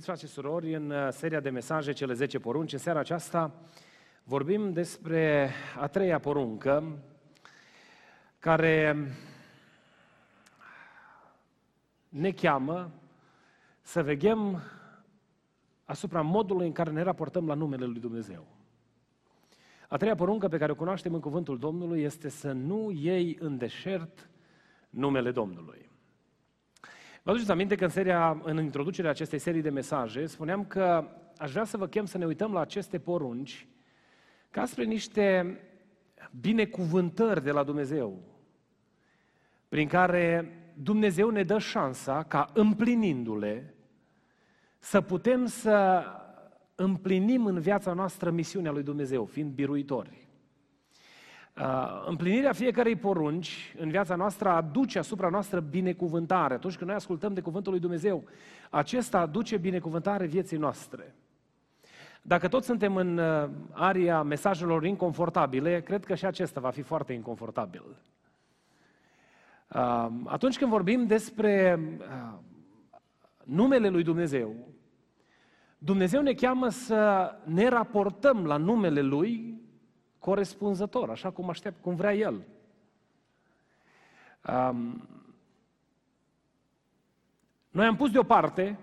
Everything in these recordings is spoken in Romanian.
Iubiți frate și surori, în uh, seria de mesaje Cele 10 porunci, în seara aceasta vorbim despre a treia poruncă care ne cheamă să veghem asupra modului în care ne raportăm la numele Lui Dumnezeu. A treia poruncă pe care o cunoaștem în cuvântul Domnului este să nu iei în deșert numele Domnului. Vă aduceți aminte că în, seria, în introducerea acestei serii de mesaje spuneam că aș vrea să vă chem să ne uităm la aceste porunci ca spre niște binecuvântări de la Dumnezeu, prin care Dumnezeu ne dă șansa ca împlinindu-le să putem să împlinim în viața noastră misiunea lui Dumnezeu, fiind biruitori. Uh, împlinirea fiecarei porunci în viața noastră aduce asupra noastră binecuvântare. Atunci când noi ascultăm de Cuvântul lui Dumnezeu, acesta aduce binecuvântare vieții noastre. Dacă toți suntem în uh, aria mesajelor inconfortabile, cred că și acesta va fi foarte inconfortabil. Uh, atunci când vorbim despre numele lui Dumnezeu, Dumnezeu ne cheamă să ne raportăm la numele Lui corespunzător, așa cum aștept, cum vrea El. Um, noi am pus deoparte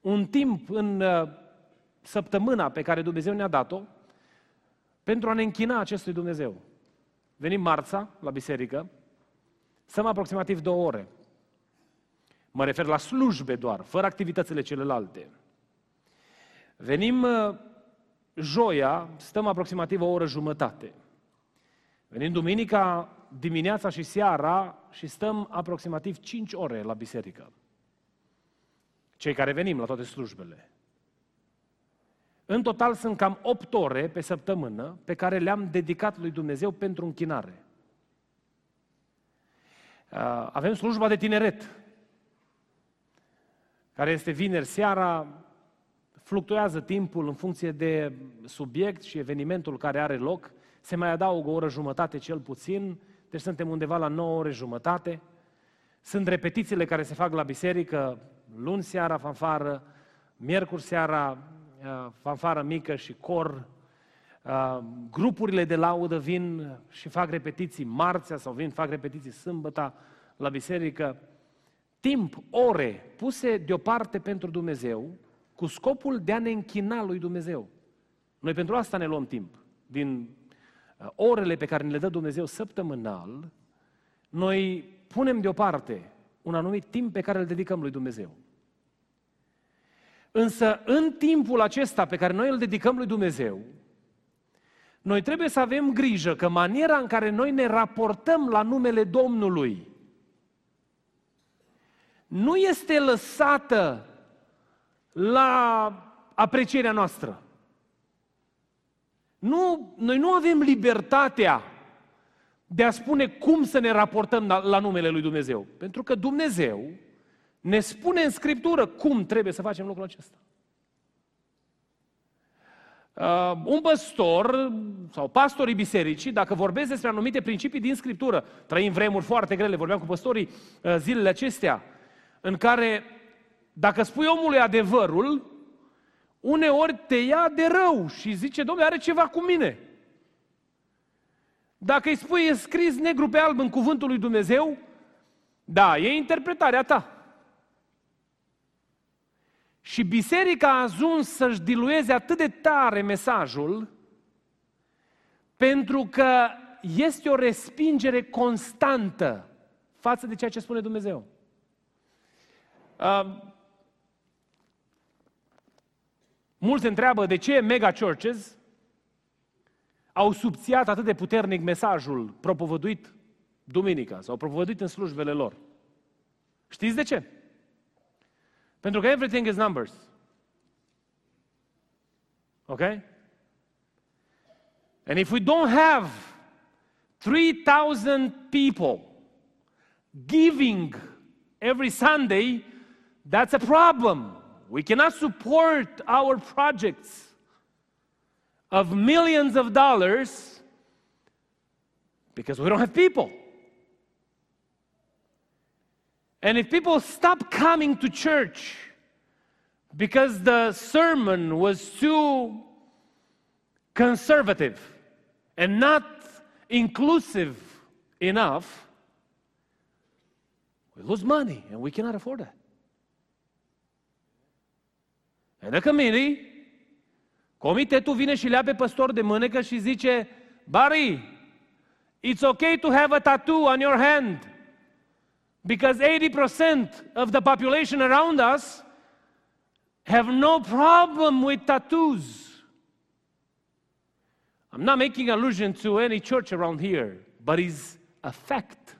un timp în uh, săptămâna pe care Dumnezeu ne-a dat-o pentru a ne închina acestui Dumnezeu. Venim marța la biserică, stăm aproximativ două ore. Mă refer la slujbe doar, fără activitățile celelalte. Venim uh, joia stăm aproximativ o oră jumătate. Venim duminica dimineața și seara și stăm aproximativ 5 ore la biserică. Cei care venim la toate slujbele. În total sunt cam 8 ore pe săptămână pe care le-am dedicat lui Dumnezeu pentru închinare. Uh, avem slujba de tineret, care este vineri seara, fluctuează timpul în funcție de subiect și evenimentul care are loc, se mai adaugă o oră jumătate cel puțin, deci suntem undeva la 9 ore jumătate. Sunt repetițiile care se fac la biserică, luni seara fanfară, miercuri seara uh, fanfară mică și cor, uh, grupurile de laudă vin și fac repetiții marțea sau vin, fac repetiții sâmbăta la biserică. Timp, ore puse deoparte pentru Dumnezeu, cu scopul de a ne închina lui Dumnezeu. Noi pentru asta ne luăm timp. Din uh, orele pe care ne le dă Dumnezeu săptămânal, noi punem deoparte un anumit timp pe care îl dedicăm lui Dumnezeu. Însă, în timpul acesta pe care noi îl dedicăm lui Dumnezeu, noi trebuie să avem grijă că maniera în care noi ne raportăm la numele Domnului nu este lăsată la aprecierea noastră. Nu, noi nu avem libertatea de a spune cum să ne raportăm la, la numele lui Dumnezeu. Pentru că Dumnezeu ne spune în Scriptură cum trebuie să facem lucrul acesta. Uh, un păstor sau pastorii bisericii, dacă vorbesc despre anumite principii din Scriptură, trăim vremuri foarte grele, vorbeam cu păstorii uh, zilele acestea, în care dacă spui omului adevărul, uneori te ia de rău și zice, domnule, are ceva cu mine. Dacă îi spui, e scris negru pe alb în cuvântul lui Dumnezeu, da, e interpretarea ta. Și biserica a ajuns să-și dilueze atât de tare mesajul, pentru că este o respingere constantă față de ceea ce spune Dumnezeu. Mulți se întreabă de ce mega churches au subțiat atât de puternic mesajul propovăduit duminica sau propovăduit în slujbele lor. Știți de ce? Pentru că everything is numbers. Okay? And if we don't have 3,000 people giving every Sunday, that's a problem. We cannot support our projects of millions of dollars because we don't have people. And if people stop coming to church because the sermon was too conservative and not inclusive enough, we lose money and we cannot afford that. And the committee, comitetul vine și le ia pe păstor de mânecă și zice, Barry, it's okay to have a tattoo on your hand because 80% of the population around us have no problem with tattoos. I'm not making allusion to any church around here, but it's a fact.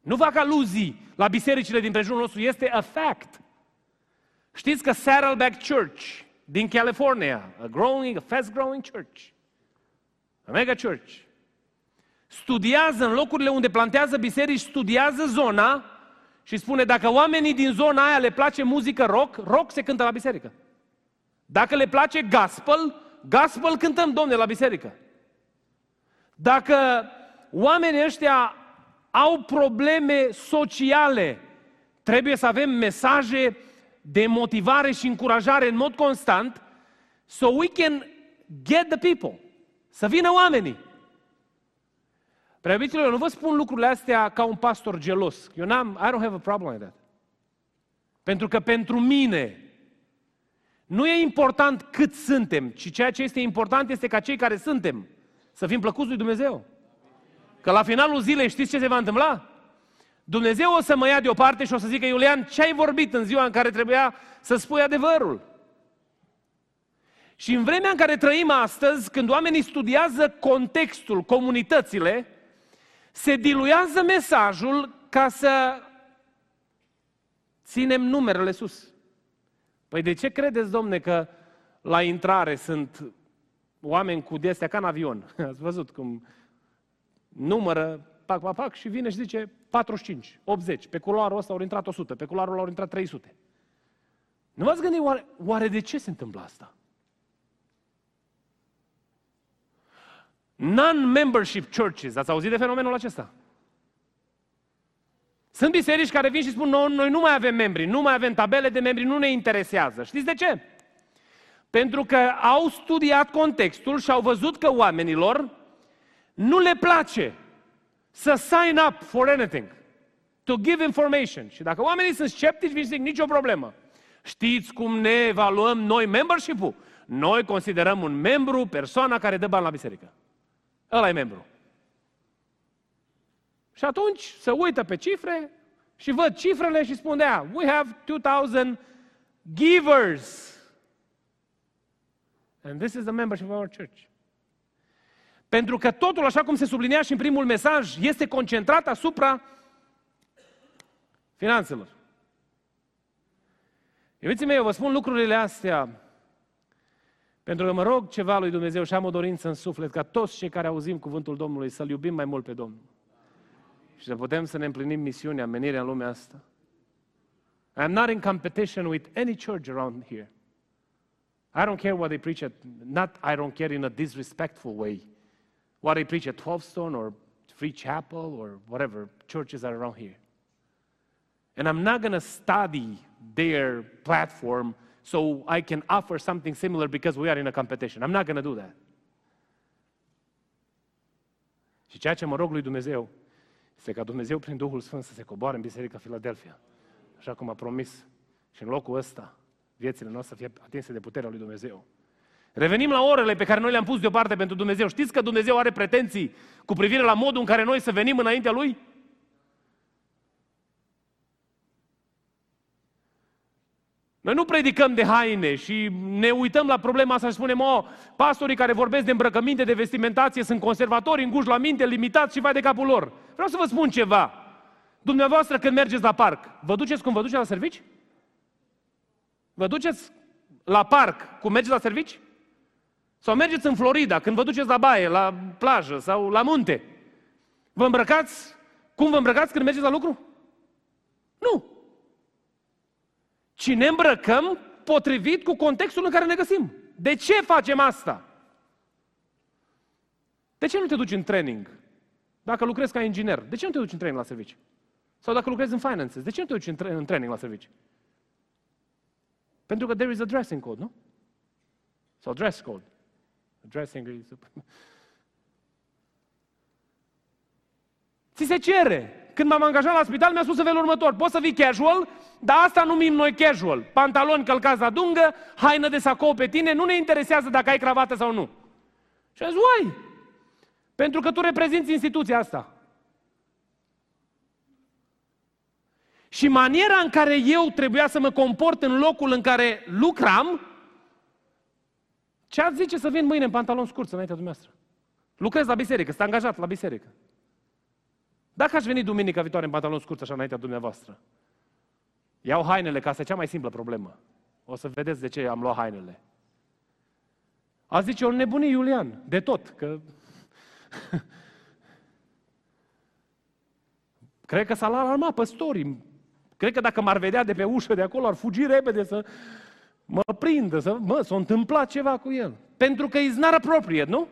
Nu fac aluzii la bisericile din prejurul nostru, este a fact. Știți că Saddleback Church din California, a growing, a fast growing church, a mega church, studiază în locurile unde plantează biserici, studiază zona și spune dacă oamenii din zona aia le place muzică rock, rock se cântă la biserică. Dacă le place gospel, gospel cântăm, domne, la biserică. Dacă oamenii ăștia au probleme sociale, trebuie să avem mesaje de motivare și încurajare în mod constant, so we can get the people. Să vină oamenii. Preabiților, eu nu vă spun lucrurile astea ca un pastor gelos. Eu n-am, I don't have a problem with that. Pentru că pentru mine nu e important cât suntem, ci ceea ce este important este ca cei care suntem să fim plăcuți lui Dumnezeu. Că la finalul zilei știți ce se va întâmpla? Dumnezeu o să mă ia deoparte și o să zică, Iulian, ce ai vorbit în ziua în care trebuia să spui adevărul? Și în vremea în care trăim astăzi, când oamenii studiază contextul, comunitățile, se diluează mesajul ca să ținem numerele sus. Păi de ce credeți, domne, că la intrare sunt oameni cu destea ca în avion? Ați văzut cum numără, pac, pac, pac, și vine și zice 45, 80, pe culoarul ăsta au intrat 100, pe culoarul ăla au intrat 300. Nu v-ați gândit oare, oare de ce se întâmplă asta? Non-membership churches. Ați auzit de fenomenul acesta? Sunt biserici care vin și spun, noi, noi nu mai avem membri, nu mai avem tabele de membri, nu ne interesează. Știți de ce? Pentru că au studiat contextul și au văzut că oamenilor nu le place să sign up for anything, to give information. Și dacă oamenii sunt sceptici, vin zic, nicio problemă. Știți cum ne evaluăm noi membership-ul? Noi considerăm un membru persoana care dă bani la biserică. Ăla e membru. Și atunci se uită pe cifre și văd cifrele și spun, da, we have 2000 givers. And this is the membership of our church. Pentru că totul, așa cum se sublinea și în primul mesaj, este concentrat asupra finanțelor. Iubiții mei, eu vă spun lucrurile astea pentru că mă rog ceva lui Dumnezeu și am o dorință în suflet ca toți cei care auzim cuvântul Domnului să-L iubim mai mult pe Domnul. Și să putem să ne împlinim misiunea, menirea în lumea asta. I am not in competition with any church around here. I don't care what they preach at, not I don't care in a disrespectful way. What I preach at 12 Stone or Free Chapel or whatever churches are around here. And I'm not going to study their platform so I can offer something similar because we are in a competition. I'm not going to do that. Și ceea ce mă rog lui Dumnezeu este ca Dumnezeu prin Duhul Sfânt să se coboare în Biserica Filadelfia, așa cum a promis. Și în locul ăsta, viețile noastre să fie atinse de puterea lui Dumnezeu. Revenim la orele pe care noi le-am pus deoparte pentru Dumnezeu. Știți că Dumnezeu are pretenții cu privire la modul în care noi să venim înaintea Lui? Noi nu predicăm de haine și ne uităm la problema asta și spunem, o, pastorii care vorbesc de îmbrăcăminte, de vestimentație, sunt conservatori, înguși la minte, limitați și vai de capul lor. Vreau să vă spun ceva. Dumneavoastră când mergeți la parc, vă duceți cum vă duceți la servici? Vă duceți la parc cum mergeți la servici? Sau mergeți în Florida când vă duceți la baie, la plajă sau la munte? Vă îmbrăcați cum vă îmbrăcați când mergeți la lucru? Nu. Ci ne îmbrăcăm potrivit cu contextul în care ne găsim. De ce facem asta? De ce nu te duci în training? Dacă lucrezi ca inginer, de ce nu te duci în training la serviciu? Sau dacă lucrezi în finances, de ce nu te duci în, tra- în training la serviciu? Pentru că there is a dressing code, nu? Sau dress code. Dressing is... Ți se cere. Când m-am angajat la spital, mi-a spus în felul următor. Poți să vii casual, dar asta numim noi casual. Pantaloni călcați la dungă, haină de sacou pe tine, nu ne interesează dacă ai cravată sau nu. Și am zis, uai, pentru că tu reprezinți instituția asta. Și maniera în care eu trebuia să mă comport în locul în care lucram, ce ați zice să vin mâine în pantalon scurt înaintea dumneavoastră? Lucrez la biserică, sunt angajat la biserică. Dacă aș veni duminica viitoare în pantalon scurt așa înaintea dumneavoastră, iau hainele, ca să cea mai simplă problemă. O să vedeți de ce am luat hainele. A zice, o nebunie Iulian, de tot, că... Cred că s-a alarmat păstorii. Cred că dacă m-ar vedea de pe ușă de acolo, ar fugi repede să mă prindă, să, mă, s-a întâmplat ceva cu el. Pentru că e not appropriate, nu?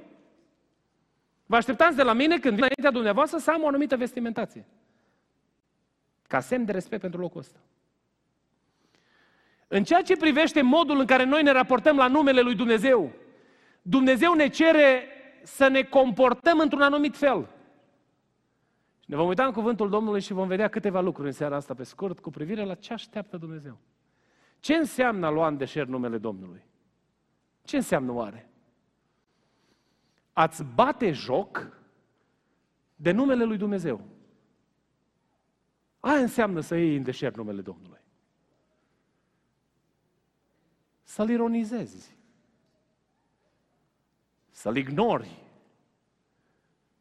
Vă așteptați de la mine când vin înaintea dumneavoastră să am o anumită vestimentație. Ca semn de respect pentru locul ăsta. În ceea ce privește modul în care noi ne raportăm la numele lui Dumnezeu, Dumnezeu ne cere să ne comportăm într-un anumit fel. Ne vom uita în cuvântul Domnului și vom vedea câteva lucruri în seara asta pe scurt cu privire la ce așteaptă Dumnezeu. Ce înseamnă a lua în deșert numele Domnului? Ce înseamnă oare? Ați bate joc de numele lui Dumnezeu. Aia înseamnă să iei în deșert numele Domnului. Să-l ironizezi. Să-l ignori.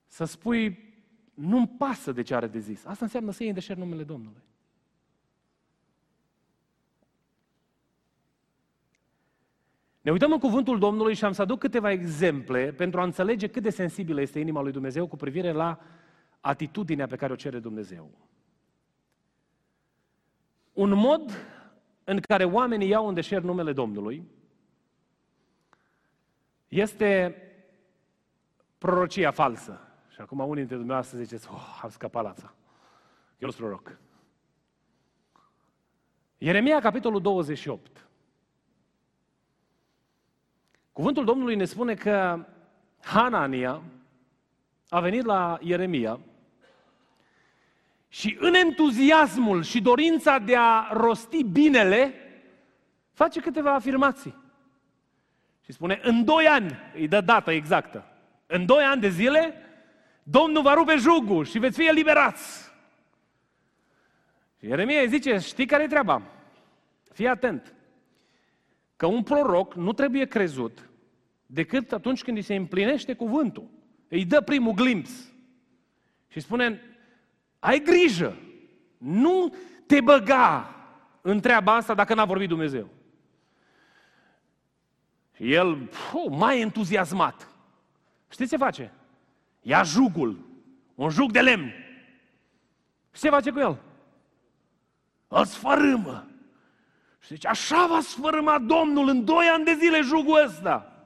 Să spui, nu-mi pasă de ce are de zis. Asta înseamnă să iei în deșert numele Domnului. Ne uităm în cuvântul Domnului și am să aduc câteva exemple pentru a înțelege cât de sensibilă este inima lui Dumnezeu cu privire la atitudinea pe care o cere Dumnezeu. Un mod în care oamenii iau în deșert numele Domnului este prorocia falsă. Și acum unii dintre dumneavoastră ziceți, oh, am scăpat la asta. Eu sunt proroc. Ieremia, capitolul 28. Cuvântul Domnului ne spune că Hanania a venit la Ieremia și în entuziasmul și dorința de a rosti binele, face câteva afirmații. Și spune, în doi ani, îi dă data exactă, în doi ani de zile, Domnul va rupe jugul și veți fi eliberați. Și Ieremia îi zice, știi care e treaba? Fii atent că un proroc nu trebuie crezut decât atunci când îi se împlinește cuvântul. Îi dă primul glimps. Și spune, ai grijă, nu te băga în treaba asta dacă n-a vorbit Dumnezeu. Și el, puh, mai entuziasmat. Știți ce face? Ia jugul, un jug de lemn. Și ce face cu el? Îl sfărâmă. Și zice, așa va sfărâma Domnul în doi ani de zile jugul ăsta.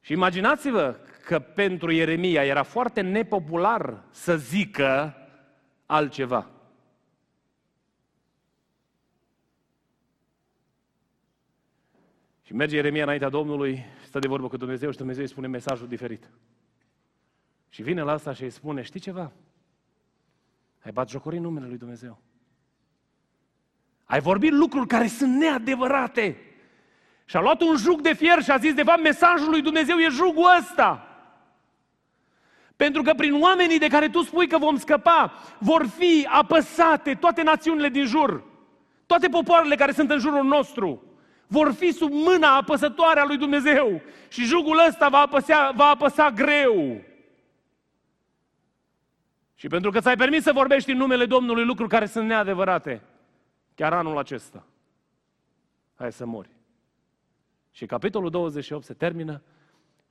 Și imaginați-vă că pentru Ieremia era foarte nepopular să zică altceva. Și merge Ieremia înaintea Domnului, stă de vorbă cu Dumnezeu și Dumnezeu îi spune mesajul diferit. Și vine la asta și îi spune, știi ceva? Ai bat jocorii numele lui Dumnezeu. Ai vorbit lucruri care sunt neadevărate. Și a luat un jug de fier și a zis, de fapt, mesajul lui Dumnezeu e jugul ăsta. Pentru că prin oamenii de care tu spui că vom scăpa, vor fi apăsate toate națiunile din jur. Toate popoarele care sunt în jurul nostru vor fi sub mâna apăsătoare a lui Dumnezeu. Și jugul ăsta va apăsa, va apăsa greu. Și pentru că ți-ai permis să vorbești în numele Domnului lucruri care sunt neadevărate, chiar anul acesta, hai să mori. Și capitolul 28 se termină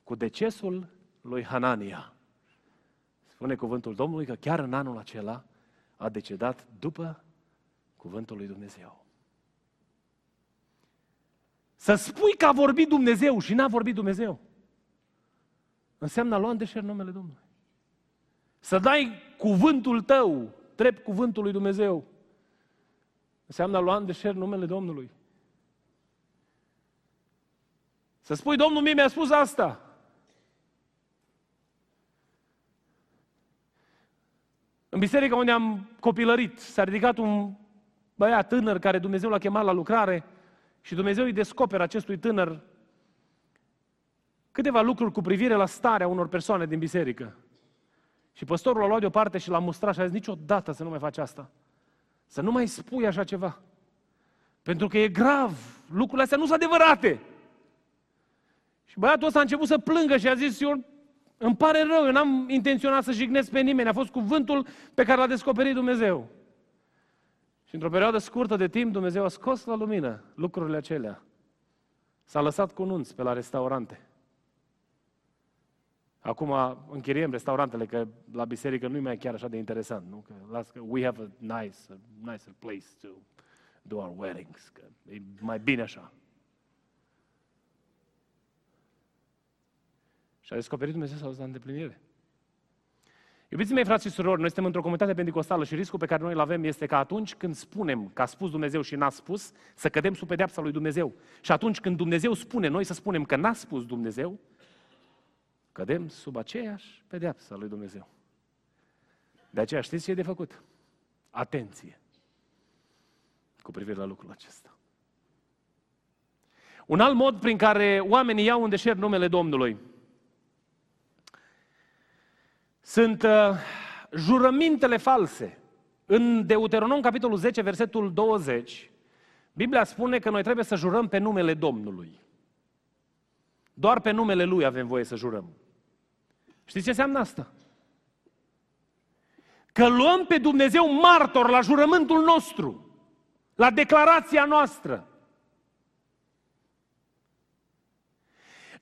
cu decesul lui Hanania. Spune cuvântul Domnului că chiar în anul acela a decedat după cuvântul lui Dumnezeu. Să spui că a vorbit Dumnezeu și n-a vorbit Dumnezeu, înseamnă a lua în deșert numele Domnului. Să dai cuvântul tău, drept cuvântul lui Dumnezeu, înseamnă a lua în deșert numele Domnului. Să spui, Domnul mie mi-a spus asta. În biserica unde am copilărit, s-a ridicat un băiat tânăr care Dumnezeu l-a chemat la lucrare și Dumnezeu îi descoperă acestui tânăr câteva lucruri cu privire la starea unor persoane din biserică. Și păstorul l-a luat deoparte și l-a mustrat și a zis, niciodată să nu mai faci asta. Să nu mai spui așa ceva. Pentru că e grav. Lucrurile astea nu sunt adevărate. Și băiatul ăsta a început să plângă și a zis, eu îmi pare rău, eu n-am intenționat să jignesc pe nimeni, a fost cuvântul pe care l-a descoperit Dumnezeu. Și într-o perioadă scurtă de timp, Dumnezeu a scos la lumină lucrurile acelea. S-a lăsat cu nunți pe la restaurante. Acum închiriem restaurantele, că la biserică nu e mai chiar așa de interesant, nu? Că, las că we have a nice, a nicer place to do our weddings, că e mai bine așa. Și a descoperit Dumnezeu să o îndeplinire. Iubiții mei, frați și surori, noi suntem într-o comunitate pentecostală și riscul pe care noi îl avem este că atunci când spunem că a spus Dumnezeu și n-a spus, să cădem sub pedeapsa lui Dumnezeu. Și atunci când Dumnezeu spune, noi să spunem că n-a spus Dumnezeu, cădem sub aceeași pedeapsă a lui Dumnezeu. De aceea știți ce e de făcut? Atenție cu privire la lucrul acesta. Un alt mod prin care oamenii iau în deșert numele Domnului sunt uh, jurămintele false. În Deuteronom, capitolul 10, versetul 20, Biblia spune că noi trebuie să jurăm pe numele Domnului. Doar pe numele Lui avem voie să jurăm. Știți ce înseamnă asta? Că luăm pe Dumnezeu martor la jurământul nostru, la declarația noastră.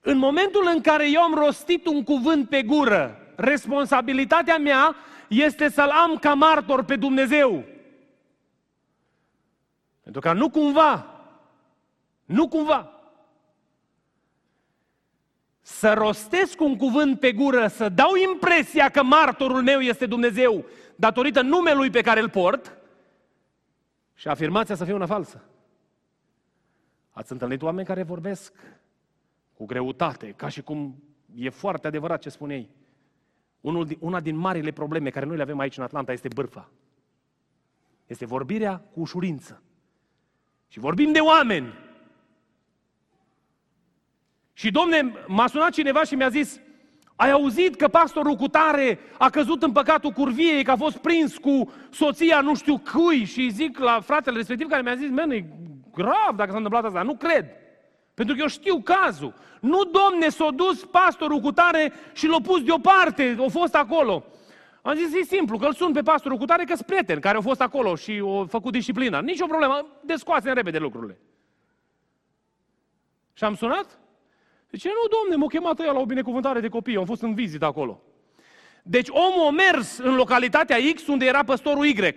În momentul în care eu am rostit un cuvânt pe gură, responsabilitatea mea este să-L am ca martor pe Dumnezeu. Pentru că nu cumva, nu cumva, să rostesc un cuvânt pe gură, să dau impresia că martorul meu este Dumnezeu, datorită numelui pe care îl port, și afirmația să fie una falsă. Ați întâlnit oameni care vorbesc cu greutate, ca și cum e foarte adevărat ce spun ei. Unul, una din marile probleme care noi le avem aici în Atlanta este bârfa. Este vorbirea cu ușurință. Și vorbim de oameni. Și domne, m-a sunat cineva și mi-a zis, ai auzit că pastorul cu tare a căzut în păcatul curviei, că a fost prins cu soția nu știu cui și zic la fratele respectiv care mi-a zis, men, e grav dacă s-a întâmplat asta, nu cred. Pentru că eu știu cazul. Nu, domne, s-a dus pastorul cu tare și l-a pus deoparte, a fost acolo. Am zis, e simplu, că îl sun pe pastorul cu tare că sunt prieteni care au fost acolo și au făcut disciplina. Nici o problemă, descoase repede lucrurile. Și am sunat? Zice, nu, domne, m-a chemat ea la o binecuvântare de copii, am fost în vizită acolo. Deci omul a mers în localitatea X unde era păstorul Y.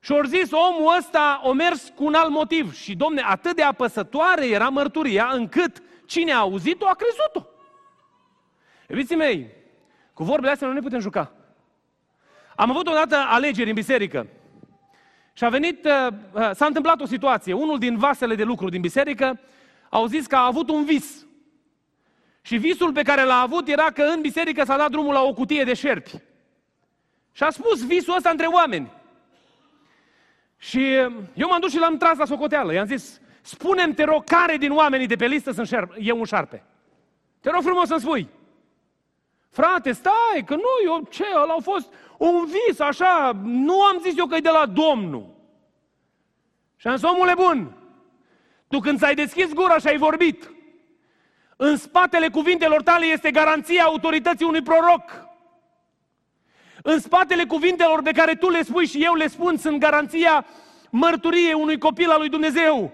Și au zis, omul ăsta o mers cu un alt motiv. Și, domne, atât de apăsătoare era mărturia, încât cine a auzit-o a crezut-o. Iubiții mei, cu vorbele astea nu ne putem juca. Am avut odată alegeri în biserică. Și a venit, uh, uh, s-a întâmplat o situație. Unul din vasele de lucru din biserică au zis că a avut un vis. Și visul pe care l-a avut era că în biserică s-a dat drumul la o cutie de șerpi. Și a spus visul ăsta între oameni. Și eu m-am dus și l-am tras la socoteală. I-am zis, spune-mi, te rog, care din oamenii de pe listă sunt șerp, e un șarpe? Te rog frumos să-mi spui. Frate, stai, că nu, eu ce, ăla a fost un vis, așa, nu am zis eu că e de la Domnul. Și am zis, omule bun, tu când ți-ai deschis gura și ai vorbit, în spatele cuvintelor tale este garanția autorității unui proroc. În spatele cuvintelor pe care tu le spui și eu le spun sunt garanția mărturiei unui copil al lui Dumnezeu.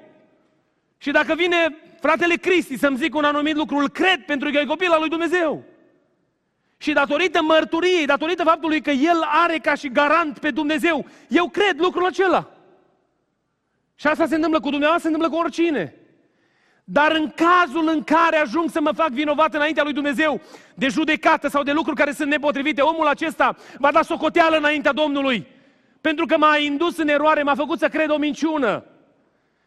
Și Și dacă vine fratele Cristi să-mi zică un anumit lucru, îl cred pentru că e copil al lui Dumnezeu. Și datorită mărturiei, datorită faptului că el are ca și garant pe Dumnezeu, eu cred lucrul acela. Și asta se întâmplă cu dumneavoastră, se întâmplă cu oricine. Dar în cazul în care ajung să mă fac vinovat înaintea lui Dumnezeu de judecată sau de lucruri care sunt nepotrivite, omul acesta va da socoteală înaintea Domnului. Pentru că m-a indus în eroare, m-a făcut să cred o minciună.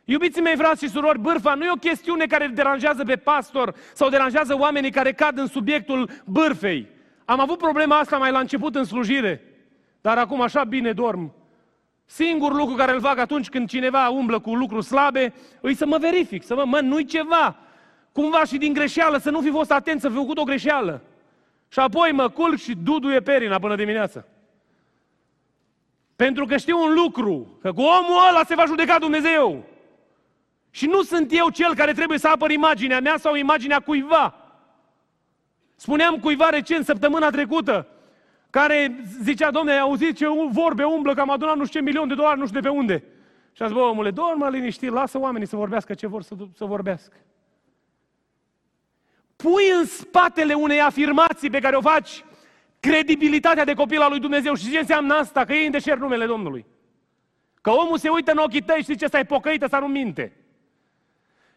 Iubiții mei, frați și surori, bârfa nu e o chestiune care deranjează pe pastor sau deranjează oamenii care cad în subiectul bârfei. Am avut problema asta mai la început în slujire, dar acum așa bine dorm. Singur lucru care îl fac atunci când cineva umblă cu lucruri slabe, îi să mă verific, să mă, mă, nu-i ceva. Cumva și din greșeală, să nu fi fost atent, să fi făcut o greșeală. Și apoi mă culc și duduie perina până dimineață. Pentru că știu un lucru, că cu omul ăla se va judeca Dumnezeu. Și nu sunt eu cel care trebuie să apăr imaginea mea sau imaginea cuiva. Spuneam cuiva recent, săptămâna trecută, care zicea, domne, ai auzit ce vorbe umblă, că am adunat nu știu ce milion de dolari, nu știu de pe unde. Și a zis, bă, omule, dormă liniștit, lasă oamenii să vorbească ce vor să, să vorbească. Pui în spatele unei afirmații pe care o faci credibilitatea de copil al lui Dumnezeu. Și ce înseamnă asta? Că ei în deșert numele Domnului. Că omul se uită în ochii tăi și zice, ăsta e pocăită sau nu minte.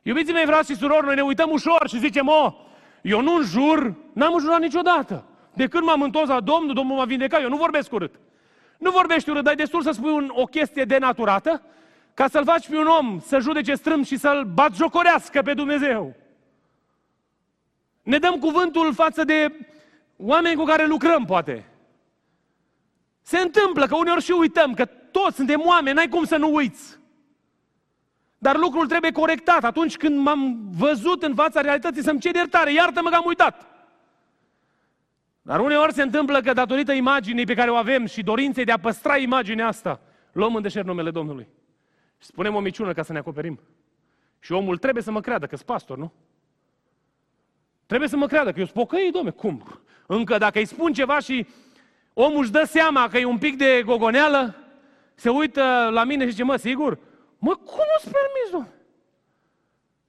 Iubiții mei, frați și surori, noi ne uităm ușor și zicem, o, eu nu jur, n-am jurat niciodată. De când m-am întors la Domnul, Domnul m-a vindecat, eu nu vorbesc urât. Nu vorbești urât, dar e destul să spui un, o chestie denaturată ca să-l faci pe un om să judece strâmb și să-l batjocorească pe Dumnezeu. Ne dăm cuvântul față de oameni cu care lucrăm, poate. Se întâmplă că uneori și uităm că toți suntem oameni, n-ai cum să nu uiți. Dar lucrul trebuie corectat. Atunci când m-am văzut în fața realității să-mi cer iertare, iartă-mă că am uitat. Dar uneori se întâmplă că datorită imaginii pe care o avem și dorinței de a păstra imaginea asta, luăm în deșert numele Domnului. Și spunem o miciună ca să ne acoperim. Și omul trebuie să mă creadă că sunt pastor, nu? Trebuie să mă creadă că eu sunt pocăit, domne, cum? Încă dacă îi spun ceva și omul își dă seama că e un pic de gogoneală, se uită la mine și zice, mă, sigur? Mă, cum îți permis, domne?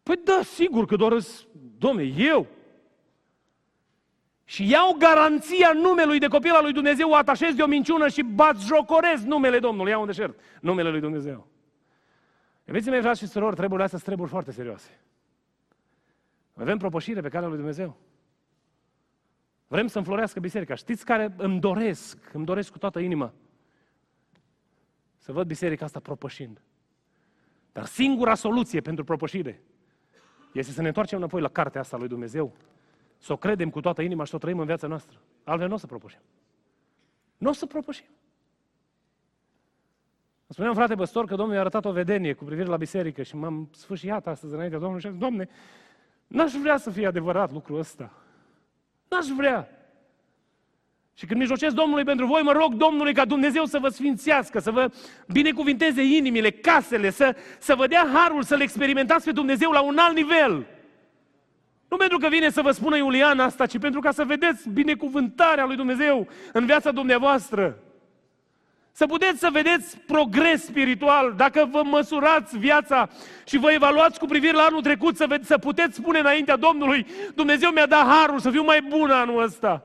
Păi da, sigur că doar domne, eu. Și iau garanția numelui de copil al lui Dumnezeu, o atașez de o minciună și bat jocorez numele Domnului. Iau un deșert, numele lui Dumnezeu. Iubiții mei, frați și surori, trebuie astea sunt treburi foarte serioase. Avem propășire pe calea lui Dumnezeu. Vrem să înflorească biserica. Știți care îmi doresc, îmi doresc cu toată inima? Să văd biserica asta propășind. Dar singura soluție pentru propășire este să ne întoarcem înapoi la cartea asta lui Dumnezeu, să o credem cu toată inima și să o trăim în viața noastră. Altfel nu o să propășim. Nu o să propășim. Îmi spuneam, frate păstor, că Domnul i-a arătat o vedenie cu privire la biserică și m-am sfârșiat astăzi înaintea Domnului și am zis, Doamne, n-aș vrea să fie adevărat lucrul ăsta. N-aș vrea. Și când mijlocesc Domnului pentru voi, mă rog Domnului ca Dumnezeu să vă sfințească, să vă binecuvinteze inimile, casele, să, să vă dea harul să-L experimentați pe Dumnezeu la un alt nivel. Nu pentru că vine să vă spună Iulian asta, ci pentru ca să vedeți binecuvântarea lui Dumnezeu în viața dumneavoastră. Să puteți să vedeți progres spiritual. Dacă vă măsurați viața și vă evaluați cu privire la anul trecut, să, să puteți spune înaintea Domnului, Dumnezeu mi-a dat harul să fiu mai bun anul ăsta.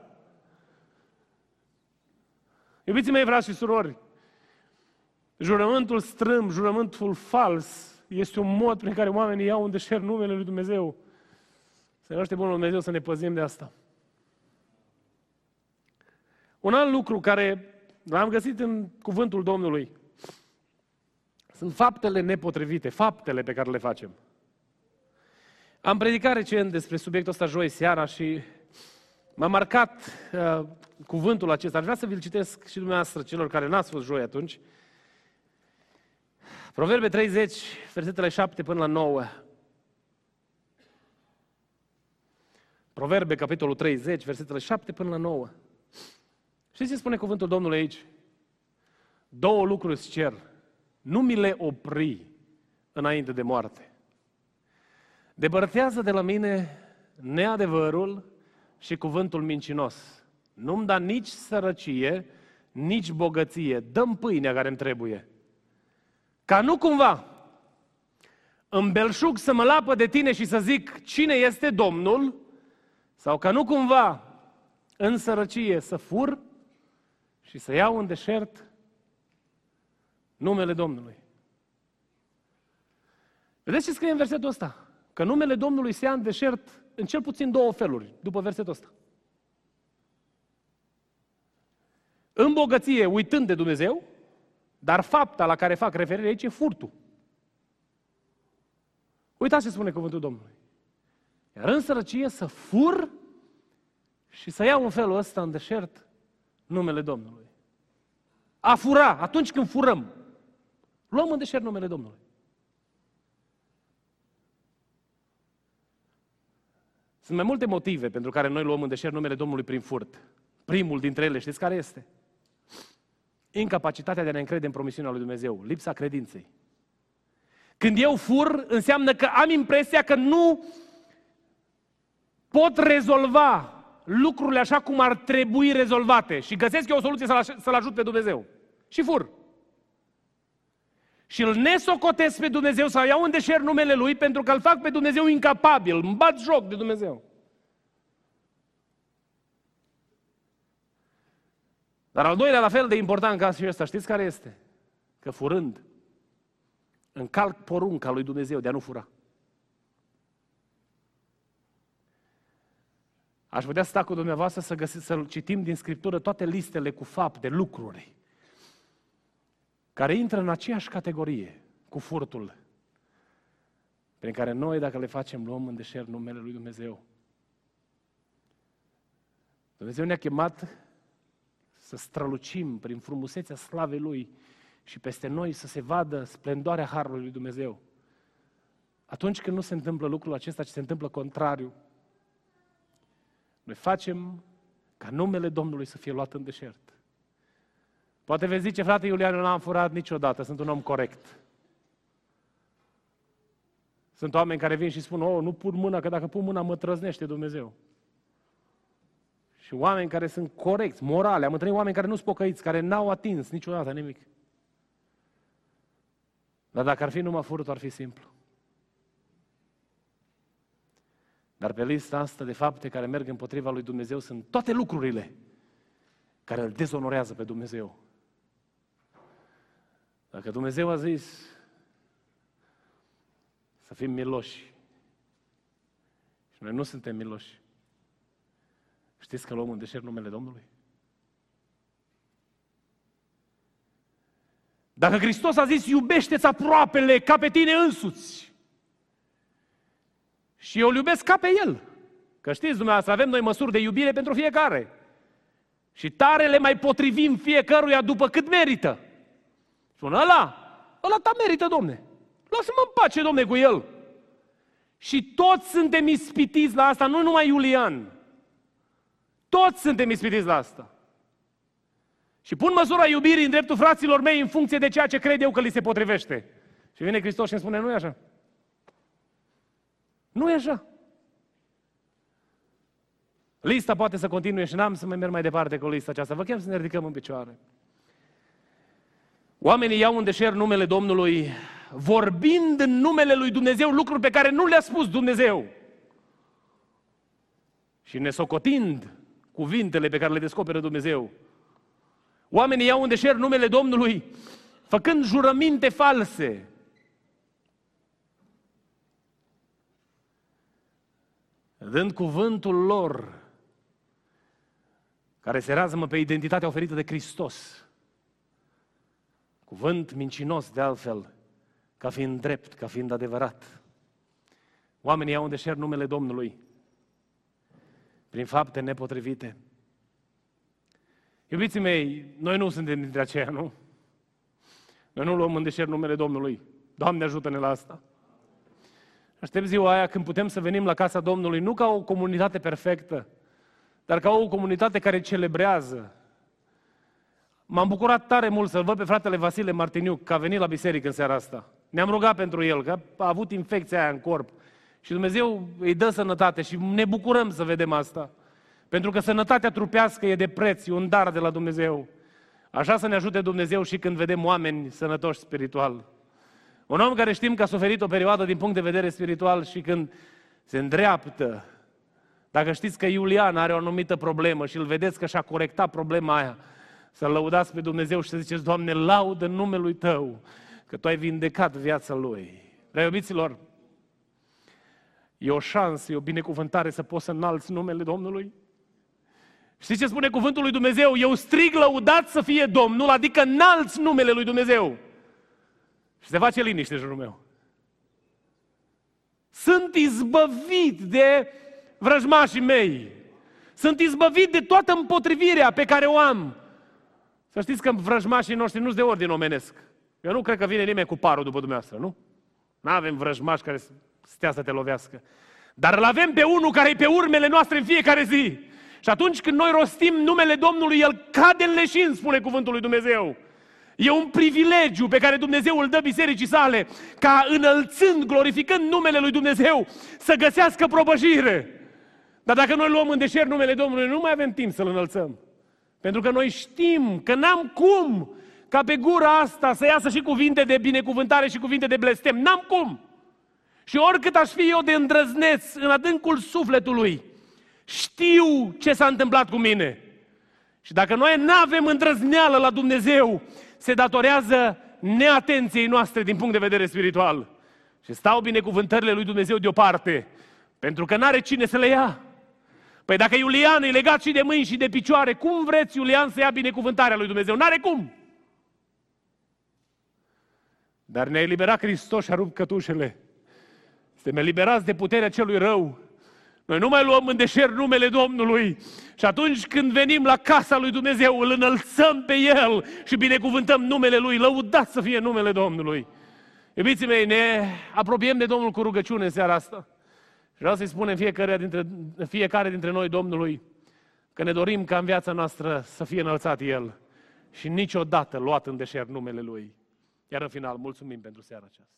Iubiții mei, frați și surori, jurământul strâmb, jurământul fals, este un mod prin care oamenii iau în deșert numele lui Dumnezeu. Să ne bunul Dumnezeu să ne păzim de asta. Un alt lucru care l-am găsit în cuvântul Domnului sunt faptele nepotrivite, faptele pe care le facem. Am predicat recent despre subiectul ăsta joi seara și m-a marcat uh, cuvântul acesta. Aș vrea să vi-l citesc și dumneavoastră, celor care n-ați fost joi atunci. Proverbe 30, versetele 7 până la 9. Proverbe, capitolul 30, versetele 7 până la 9. Și ce spune cuvântul Domnului aici? Două lucruri îți cer. Nu mi le opri înainte de moarte. Depărtează de la mine neadevărul și cuvântul mincinos. Nu-mi da nici sărăcie, nici bogăție. Dăm pâinea care îmi trebuie. Ca nu cumva, în belșug să mă lapă de tine și să zic cine este Domnul, sau ca nu cumva în sărăcie să fur și să iau în deșert numele Domnului. Vedeți ce scrie în versetul ăsta? Că numele Domnului se ia în deșert în cel puțin două feluri, după versetul ăsta. În bogăție, uitând de Dumnezeu, dar fapta la care fac referire aici e furtul. Uitați ce spune cuvântul Domnului. Iar în sărăcie să fur și să iau în felul ăsta în deșert numele Domnului. A fura, atunci când furăm, luăm în deșert numele Domnului. Sunt mai multe motive pentru care noi luăm în deșert numele Domnului prin furt. Primul dintre ele, știți care este? Incapacitatea de a ne încrede în promisiunea lui Dumnezeu, lipsa credinței. Când eu fur, înseamnă că am impresia că nu pot rezolva lucrurile așa cum ar trebui rezolvate și găsesc eu o soluție să-L ajut pe Dumnezeu. Și fur. Și îl nesocotesc pe Dumnezeu sau iau în deșert numele Lui pentru că îl fac pe Dumnezeu incapabil, îmi bat joc de Dumnezeu. Dar al doilea, la fel de important ca și ăsta, știți care este? Că furând, încalc porunca lui Dumnezeu de a nu fura. Aș putea sta cu dumneavoastră să, găsi, să citim din Scriptură toate listele cu fapte, lucruri, care intră în aceeași categorie cu furtul, prin care noi, dacă le facem, luăm în deșert numele Lui Dumnezeu. Dumnezeu ne-a chemat să strălucim prin frumusețea slavei Lui și peste noi să se vadă splendoarea Harului Lui Dumnezeu. Atunci când nu se întâmplă lucrul acesta, ci se întâmplă contrariu, noi facem ca numele Domnului să fie luat în deșert. Poate vezi zice, frate Iulian, eu n-am furat niciodată, sunt un om corect. Sunt oameni care vin și spun, oh, nu pun mâna, că dacă pun mâna mă trăznește Dumnezeu. Și oameni care sunt corecți, morale. Am întâlnit oameni care nu sunt pocăiți, care n-au atins niciodată nimic. Dar dacă ar fi numai furtul, ar fi simplu. Dar pe lista asta de fapte care merg împotriva lui Dumnezeu sunt toate lucrurile care îl dezonorează pe Dumnezeu. Dacă Dumnezeu a zis să fim miloși și noi nu suntem miloși, știți că luăm în deșert numele Domnului? Dacă Hristos a zis, iubește-ți aproapele ca pe tine însuți, și eu îl iubesc ca pe el. Că știți, dumneavoastră, avem noi măsuri de iubire pentru fiecare. Și tare le mai potrivim fiecăruia după cât merită. Spun, ăla, ăla ta merită, domne. Lasă-mă în pace, domne, cu el. Și toți suntem ispitiți la asta, nu numai Iulian. Toți suntem ispitiți la asta. Și pun măsura iubirii în dreptul fraților mei în funcție de ceea ce cred eu că li se potrivește. Și vine Hristos și îmi spune, nu e așa. Nu e așa. Lista poate să continue și n-am să mai merg mai departe cu lista aceasta. Vă chem să ne ridicăm în picioare. Oamenii iau în deșert numele Domnului, vorbind în numele lui Dumnezeu lucruri pe care nu le-a spus Dumnezeu. Și ne socotind cuvintele pe care le descoperă Dumnezeu. Oamenii iau în deșert numele Domnului, făcând jurăminte false, dând cuvântul lor, care se razmă pe identitatea oferită de Hristos. Cuvânt mincinos, de altfel, ca fiind drept, ca fiind adevărat. Oamenii au în deșert numele Domnului prin fapte nepotrivite. Iubiții mei, noi nu suntem dintre aceia, nu? Noi nu luăm în deșert numele Domnului. Doamne ajută-ne la asta. Aștept ziua aia când putem să venim la casa Domnului, nu ca o comunitate perfectă, dar ca o comunitate care celebrează. M-am bucurat tare mult să-l văd pe fratele Vasile Martiniuc, că a venit la biserică în seara asta. Ne-am rugat pentru el, că a avut infecția aia în corp. Și Dumnezeu îi dă sănătate și ne bucurăm să vedem asta. Pentru că sănătatea trupească e de preț, e un dar de la Dumnezeu. Așa să ne ajute Dumnezeu și când vedem oameni sănătoși spiritual. Un om care știm că a suferit o perioadă din punct de vedere spiritual și când se îndreaptă, dacă știți că Iulian are o anumită problemă și îl vedeți că și-a corectat problema aia, să lăudați pe Dumnezeu și să ziceți, Doamne, laudă numelui Tău, că Tu ai vindecat viața Lui. Prea e o șansă, e o binecuvântare să poți să înalți numele Domnului? Știți ce spune cuvântul lui Dumnezeu? Eu strig lăudat să fie Domnul, adică înalți numele lui Dumnezeu. Și se face liniște jurul meu. Sunt izbăvit de vrăjmașii mei. Sunt izbăvit de toată împotrivirea pe care o am. Să știți că vrăjmașii noștri nu sunt de ordin omenesc. Eu nu cred că vine nimeni cu parul după dumneavoastră, nu? Nu avem vrăjmași care stea să te lovească. Dar îl avem pe unul care e pe urmele noastre în fiecare zi. Și atunci când noi rostim numele Domnului, El cade în leșin, spune cuvântul lui Dumnezeu. E un privilegiu pe care Dumnezeu îl dă bisericii sale, ca înălțând, glorificând numele lui Dumnezeu, să găsească probăjire. Dar dacă noi luăm în deșert numele Domnului, nu mai avem timp să-L înălțăm. Pentru că noi știm că n-am cum ca pe gura asta să iasă și cuvinte de binecuvântare și cuvinte de blestem. N-am cum! Și oricât aș fi eu de îndrăzneț în adâncul sufletului, știu ce s-a întâmplat cu mine. Și dacă noi nu avem îndrăzneală la Dumnezeu, se datorează neatenției noastre din punct de vedere spiritual. Și stau binecuvântările lui Dumnezeu deoparte, pentru că n-are cine să le ia. Păi dacă Iulian e legat și de mâini și de picioare, cum vreți Iulian să ia binecuvântarea lui Dumnezeu? N-are cum! Dar ne-a eliberat Hristos și a rupt cătușele. Suntem eliberați de puterea celui rău. Noi nu mai luăm în deșert numele Domnului și atunci când venim la casa lui Dumnezeu, îl înălțăm pe El și binecuvântăm numele Lui, lăudat să fie numele Domnului. Iubiții mei, ne apropiem de Domnul cu rugăciune în seara asta. Și vreau să-i spunem fiecare dintre, fiecare dintre noi Domnului că ne dorim ca în viața noastră să fie înălțat El și niciodată luat în deșert numele Lui. Iar în final, mulțumim pentru seara aceasta.